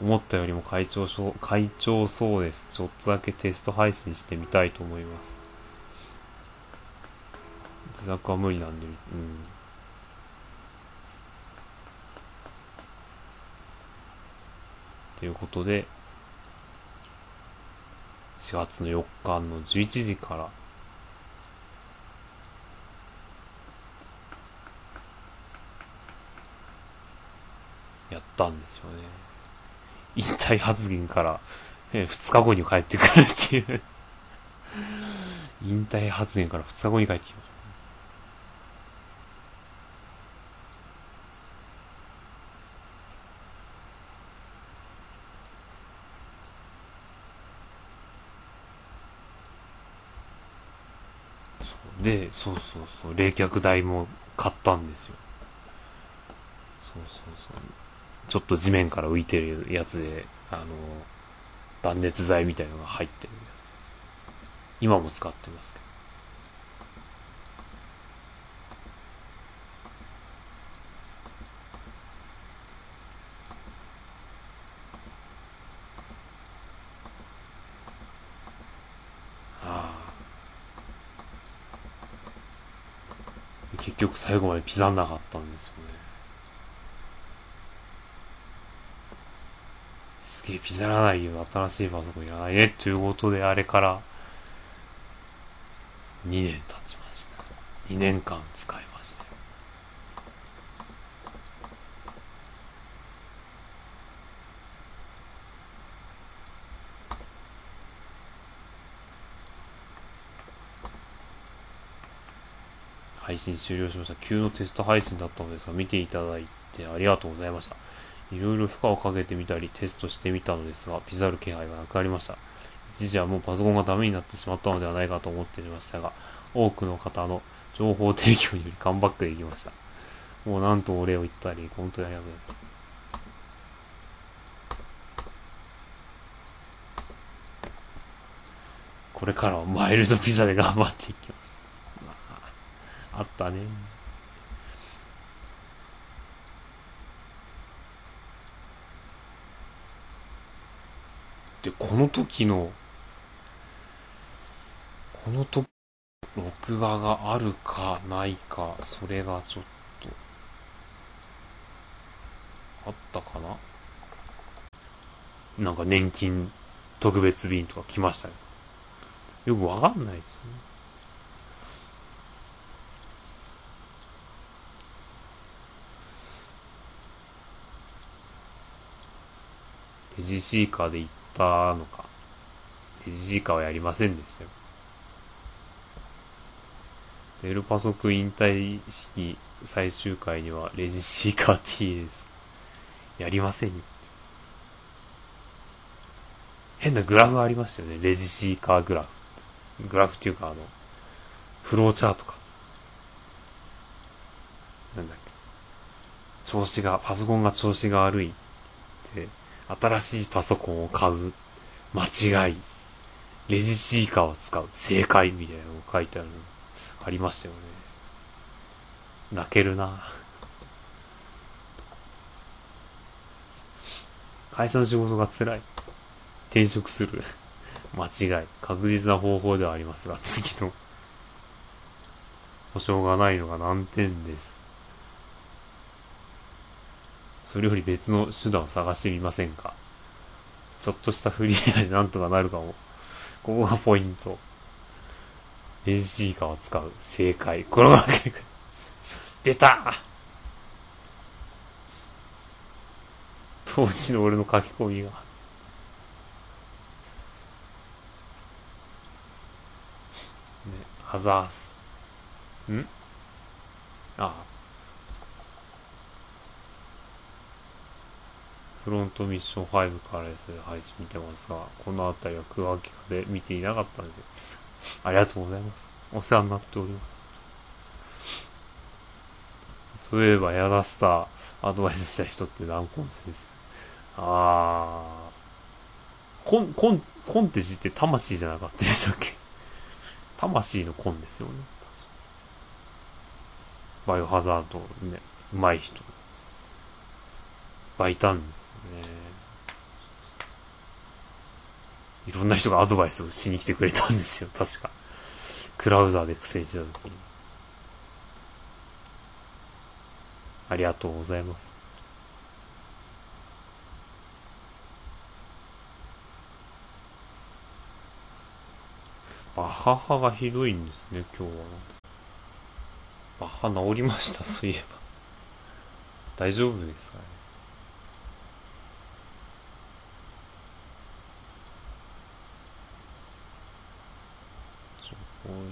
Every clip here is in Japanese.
思ったよりも会長そう、会長そうです。ちょっとだけテスト配信してみたいと思います。自作は無理なんで、うん。ということで、4月の4日の11時から、やったんですよね。引退発言から、え2日後に帰ってくるっていう。引退発言から2日後に帰ってきました。で、そうそうそう、冷却台も買ったんですよ。そうそうそう。ちょっと地面から浮いてるやつで、あの、断熱材みたいのが入ってるやつ。今も使ってますけど。ああ。結局最後まで刻んなかったんですよね。えピザらないよ、新しいパソコンいらないね、ということであれから2年経ちました。2年間使いましたよ。配信終了しました。急のテスト配信だったのですが、見ていただいてありがとうございました。いろいろ負荷をかけてみたり、テストしてみたのですが、ピザる気配がなくなりました。一時はもうパソコンがダメになってしまったのではないかと思っていましたが、多くの方の情報提供によりカムバックできました。もうなんとお礼を言ったり、本当にありがとうございます。これからはマイルドピザで頑張っていきます。あったね。で、この時の、この時、録画があるかないか、それがちょっと、あったかな？なんか年金特別便とか来ましたよ。よくわかんないですよね。レジシーカーで行ったのか。レジシーカはやりませんでしたよ。デルパソク引退式最終回にはレジシーカー T です。やりませんよ。変なグラフありましたよね。レジシーカーグラフ。グラフっていうかあの、フローチャートか。なんだっけ。調子が、パソコンが調子が悪い、新しいパソコンを買う。間違い。レジシーカーを使う。正解みたいなのが書いてあるの。ありましたよね。泣けるな会社の仕事が辛い。転職する。間違い。確実な方法ではありますが、次の保証がないのが難点です。それより別の手段を探してみませんか？ちょっとしたフリーでなんとかなるかも。ここがポイント。レジシーカーを使う。正解。このわけ。出た当時の俺の書き込みが。ね、ハザース。ん？ああ。フロントミッション5からですね、配信見てますが、このあたりは空白期間で見ていなかったんで、ありがとうございます。お世話になっております。そういえば、エアダスターアドバイスした人って何コン先生あー。コン、コン、コンって字って魂じゃなかったでしたっけ魂のコンですよね。バイオハザードね、上手い人。バイタン。いろんな人がアドバイスをしに来てくれたんですよ、確か。クラウザーで苦戦した時に。ありがとうございます。バッハがひどいんですね、今日は。バッハ治りました、そういえば。大丈夫ですかね。こうや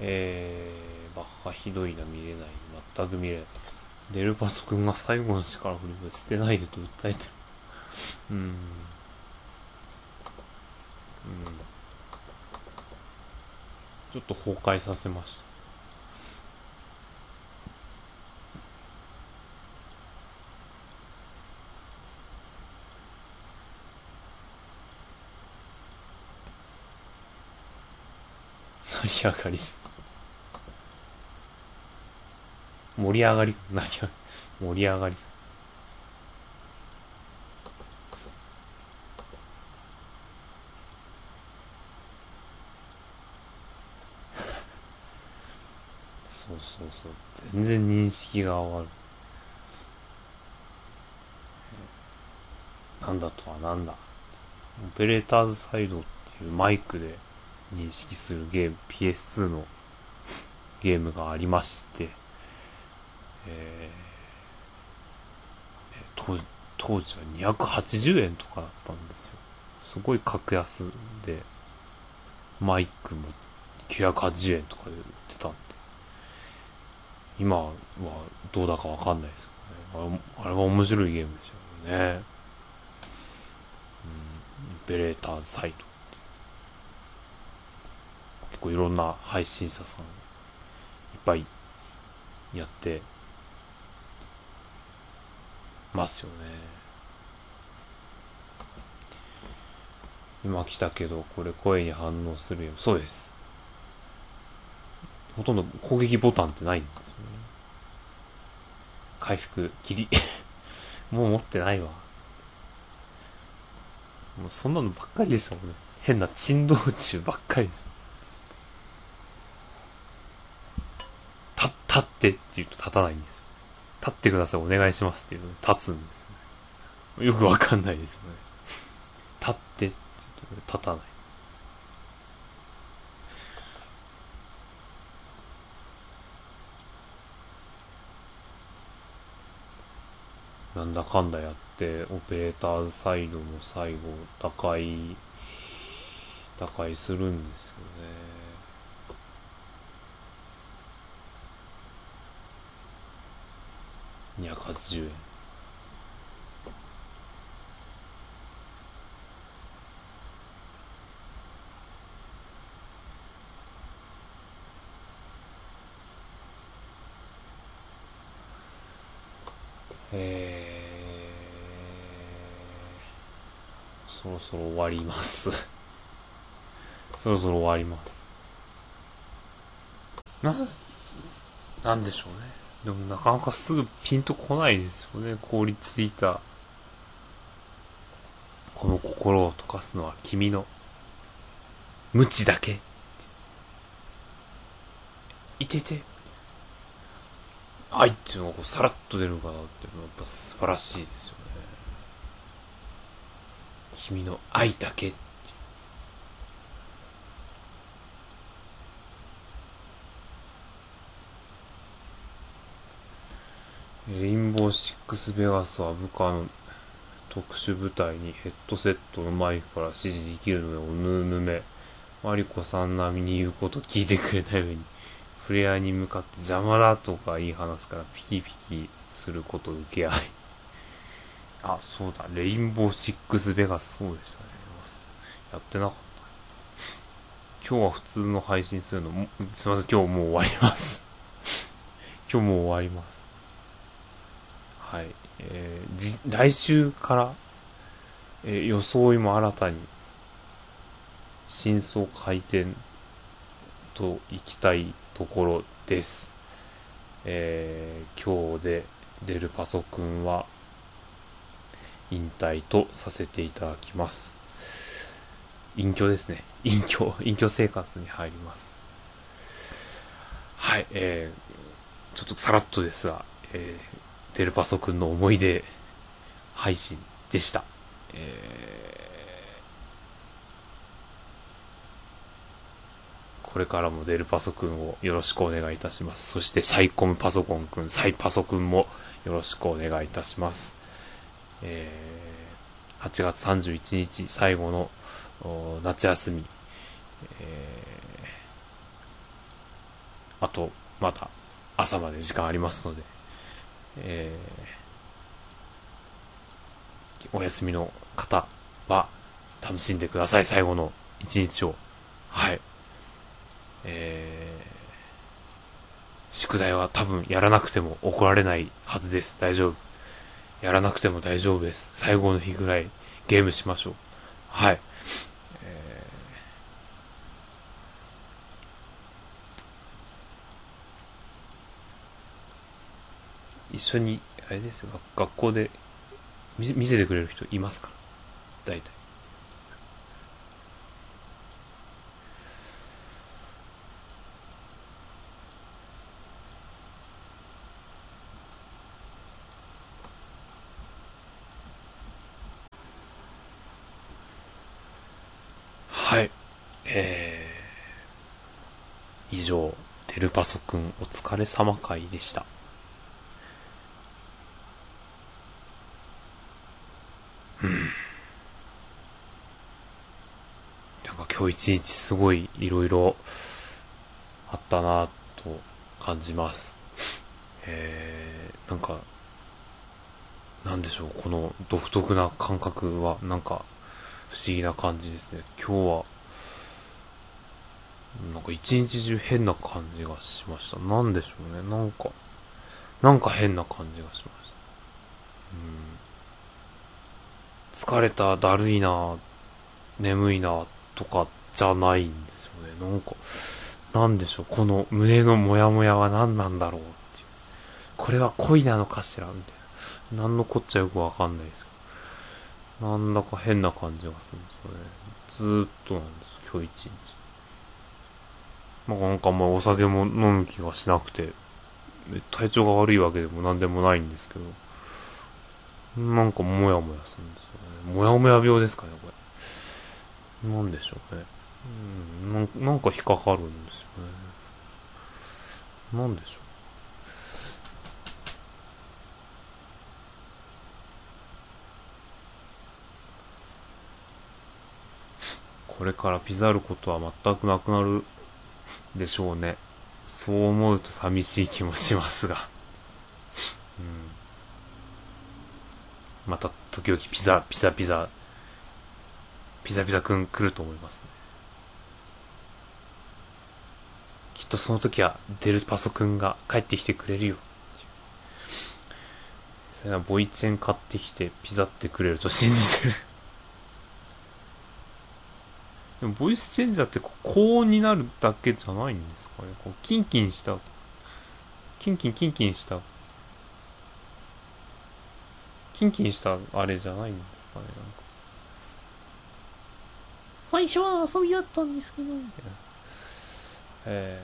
えー、バッハひどいな、見れない。全く見れない。デルパソ君が最後の力振りを捨てないでと訴えてる。うん。うん。ちょっと崩壊させました。り上がり。盛り上がり、何が、盛り上がりす。そうそうそう。全然認識が終わる。なんだとはなんだ。オペレーターズサイドっていうマイクで認識するゲーム、PS2 のゲームがありまして、えー、当時は280円とかだったんですよ。すごい格安で、マイクも980円とかで売ってたんで、今はどうだかわかんないですけどね。あれあれは面白いゲームでしたよね。うん、ベレーターサイト。構いろんな配信者さんいっぱいやってますよね。今来たけど、これ声に反応するよ。そうです。ほとんど攻撃ボタンってないんですよね。回復、切り。もう持ってないわ。もうそんなのばっかりですもんね。変な珍道中ばっかりですよ。立ってって言うと立たないんですよ。立ってください、お願いしますっていうのに立つんですよね。よくわかんないですよね。立ってって言うと立たない。なんだかんだやって、オペレーターズサイドも最後、打開、打開するんですよね。280円えー、そろそろ終わります。そろそろ終わります。な、なんでしょうね。でもなかなかすぐピンとこないですよね。凍りついた。この心を溶かすのは君の無知だけ。いてて。愛っていうのがこうさらっと出るかなってやっぱ素晴らしいですよね。君の愛だけ。レインボーシックスベガスは部下の特殊部隊にヘッドセットのマイクから指示できるのでおぬぬめ。マリコさん並みに言うこと聞いてくれない上に、プレイヤーに向かって邪魔だとか言い放すからピキピキすること受け合い。あ、そうだ、レインボーシックスベガスそうでしたね。やってなかった。今日は普通の配信するの、すいません、今日もう終わります。今日もう終わります。はい。えー、来週から、えー、装いも新たに、真相回転と行きたいところです。えー、今日で出るパソコンは、引退とさせていただきます。隠居ですね。隠居、隠居生活に入ります。はい、えー、ちょっとさらっとですが、えー、デルパソ君の思い出配信でした。えー、これからもデルパソ君をよろしくお願いいたします。そしてサイコムパソコン君、サイパソ君もよろしくお願いいたします。えー、8月31日最後の夏休み、えー、あと、まだ朝まで時間ありますので、えー、お休みの方は楽しんでください、最後の一日を。はい。えー、宿題は多分やらなくても怒られないはずです。大丈夫。やらなくても大丈夫です。最後の日ぐらいゲームしましょう。はい。一緒に、あれですよ、学校で見見せてくれる人いますから大体。はい。えー、以上、テルパソくんお疲れ様会でした。うん。なんか今日一日すごい色々あったなと感じます。えー、なんか、なんでしょう、この独特な感覚はなんか不思議な感じですね。今日は、なんか一日中変な感じがしました。なんでしょうね。なんか、なんか変な感じがしました。うん疲れた、だるいな、眠いな、とかじゃないんですよね。なんか、なんでしょう、この胸のモヤモヤは何なんだろうっていう。これは恋なのかしらみたいな。何のこっちゃよくわかんないですけど。なんだか変な感じがするんですよね。ずーっとなんです、今日一日。まあ、なんかまあお酒も飲む気がしなくて、体調が悪いわけでも何でもないんですけど、なんかモヤモヤするんですよね。もやもや病ですかね、なんでしょうね。うん、なんか引っかかるんですよね。なんでしょう。これからピザることは全くなくなるでしょうね。そう思うと寂しい気もしますが。うん。また時々ピザ、ピザピザ、ピザピザくん来ると思いますね。きっとその時はデルパソくんが帰ってきてくれるよ。それはボイチェン買ってきてピザってくれると信じてる でもボイスチェンジャーって高音になるだけじゃないんですかね。こうキンキンした、キンキンキンキンしたキンキンしたあれじゃないんですかね、なんか。最初は遊びだったんですけど、みたいな。え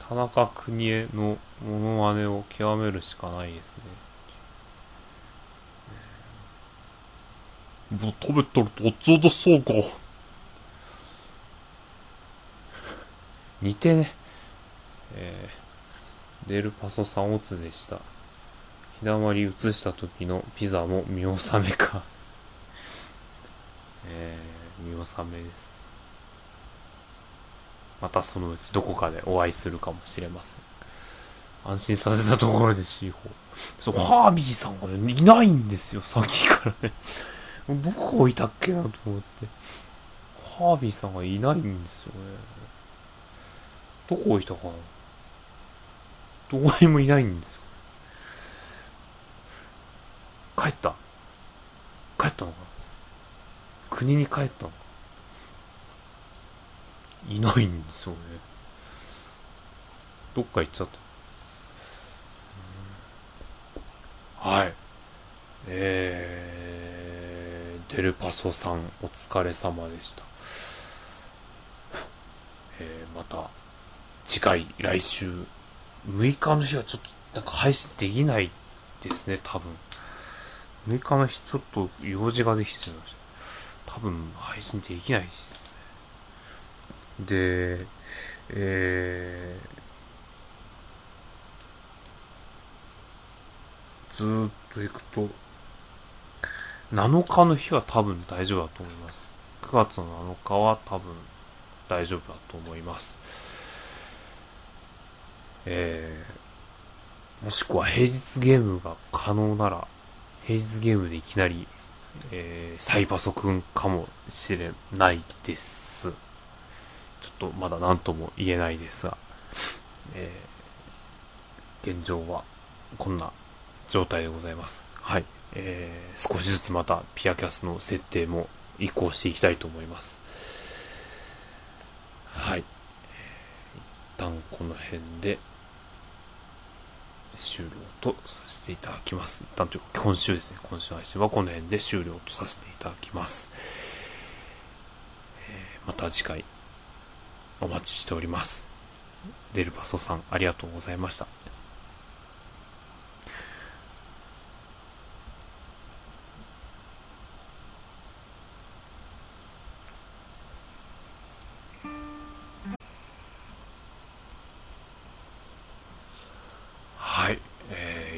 ー、田中邦衛のモノマネを極めるしかないですね。食べとる途中でそうか。似てね。えー、デルパソさんオツでした。日だまり移した時のピザも見納めかえー、見納めです。またそのうちどこかでお会いするかもしれません。安心させたところで C4。そう、ハービーさんがね、いないんですよ、さっきからね。どこ置いたっけなと思って。ハービーさんがいないんですよね。どこ置いたかなどこにもいないんですよ。帰った国に帰ったいないんですよね。どっか行っちゃった。はい。えー、デルパソさんお疲れ様でした。えー、また、次回、来週、6日の日はちょっと、なんか配信できないですね、多分。6日の日、ちょっと用事ができてしまいました。多分、配信できないですね。で、えー、ずーっと行くと、7日の日は多分大丈夫だと思います。9月の7日は多分大丈夫だと思います。えー、もしくは平日ゲームが可能なら、平日ゲームでいきなり、えー、サイパソくんかもしれないです。ちょっとまだ何とも言えないですが、えー、現状はこんな状態でございます。はい。えー、少しずつまたピアキャスの設定も移行していきたいと思います。はい。一旦この辺で終了とさせていただきます。なんというか今週ですね。今週配信はこの辺で終了とさせていただきます。えー、また次回お待ちしております。デルパソさんありがとうございました。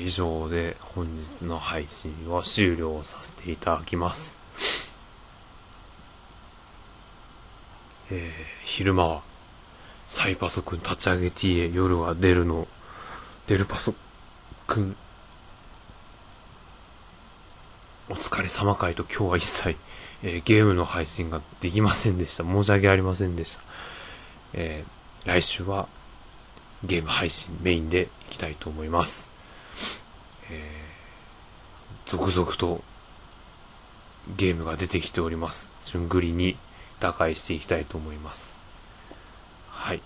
以上で本日の配信は終了させていただきます。えー、昼間はサイパソくん立ち上げ T へ夜は出るの、出るパソくん、お疲れ様会と今日は一切、えー、ゲームの配信ができませんでした。申し訳ありませんでした。えー、来週はゲーム配信メインでいきたいと思います。えー、続々とゲームが出てきております。順繰りに打開していきたいと思います。はい。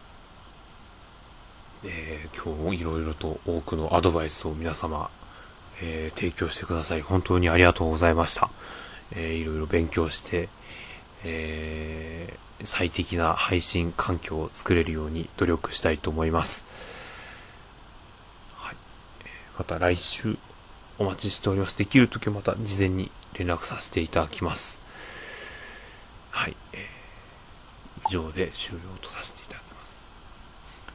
えー、今日もいろいろと多くのアドバイスを皆様、えー、提供してください。本当にありがとうございました。えー、いろいろ勉強して、えー、最適な配信環境を作れるように努力したいと思います。また来週お待ちしております。できるときまた事前に連絡させていただきます。はい。えー、以上で終了とさせていただきます。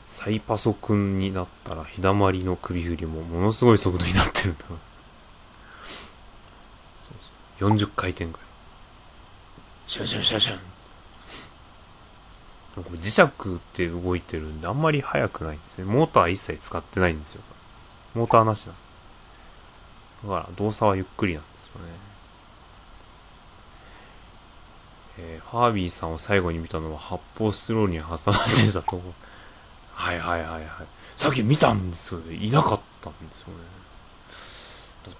サイパソくんになったら、日だまりの首振りもものすごい速度になってるんだな。そうそう40回転ぐらい。シャンシャンシャンシャン。磁石って動いてるんで、あんまり速くないんですね。モーター一切使ってないんですよ。モーターなしだ。だから動作はゆっくりなんですよね。えー、ファービーさんを最後に見たのは発泡スチロールに挟まれてたとこ。はいはいはいはい。さっき見たんですよね。いなかったんですよね。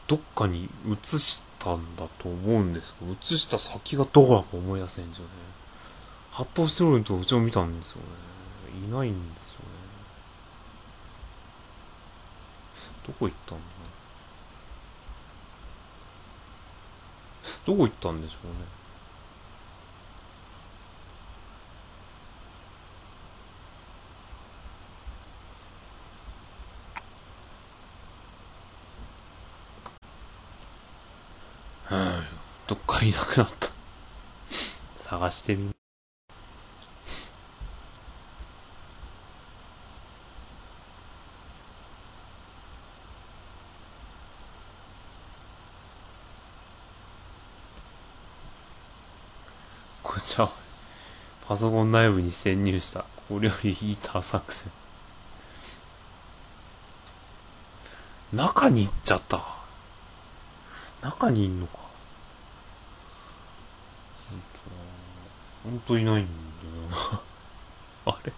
どっかに映したんだと思うんですけど、映した先がどこだか思い出せんじゃね。発泡スチロールのとこうちも見たんですよね。いないんですよね。どこ行ったんだどこ行ったんでしょうね。はあ、どっかいなくなった。探してみこちら、パソコン内部に潜入した。これよりヒーター作戦。中に行っちゃったか。中にいんのか。本当いないんだよな。あれ？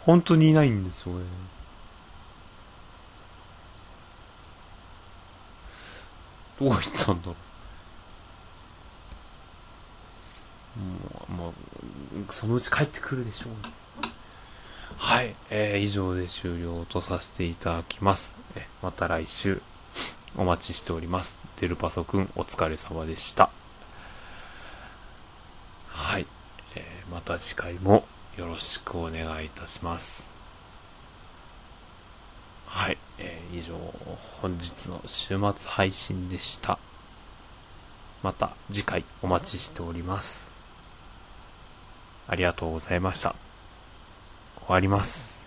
本当にいないんですよね。どう行ったんだろう。もう、そのうち帰ってくるでしょう、はい、えー、以上で終了とさせていただきます。えまた来週お待ちしております。デルパソくんお疲れ様でした。はい。えー、また次回もよろしくお願いいたします。はい。えー、以上、本日の週末配信でした。また次回お待ちしております。ありがとうございました。終わります。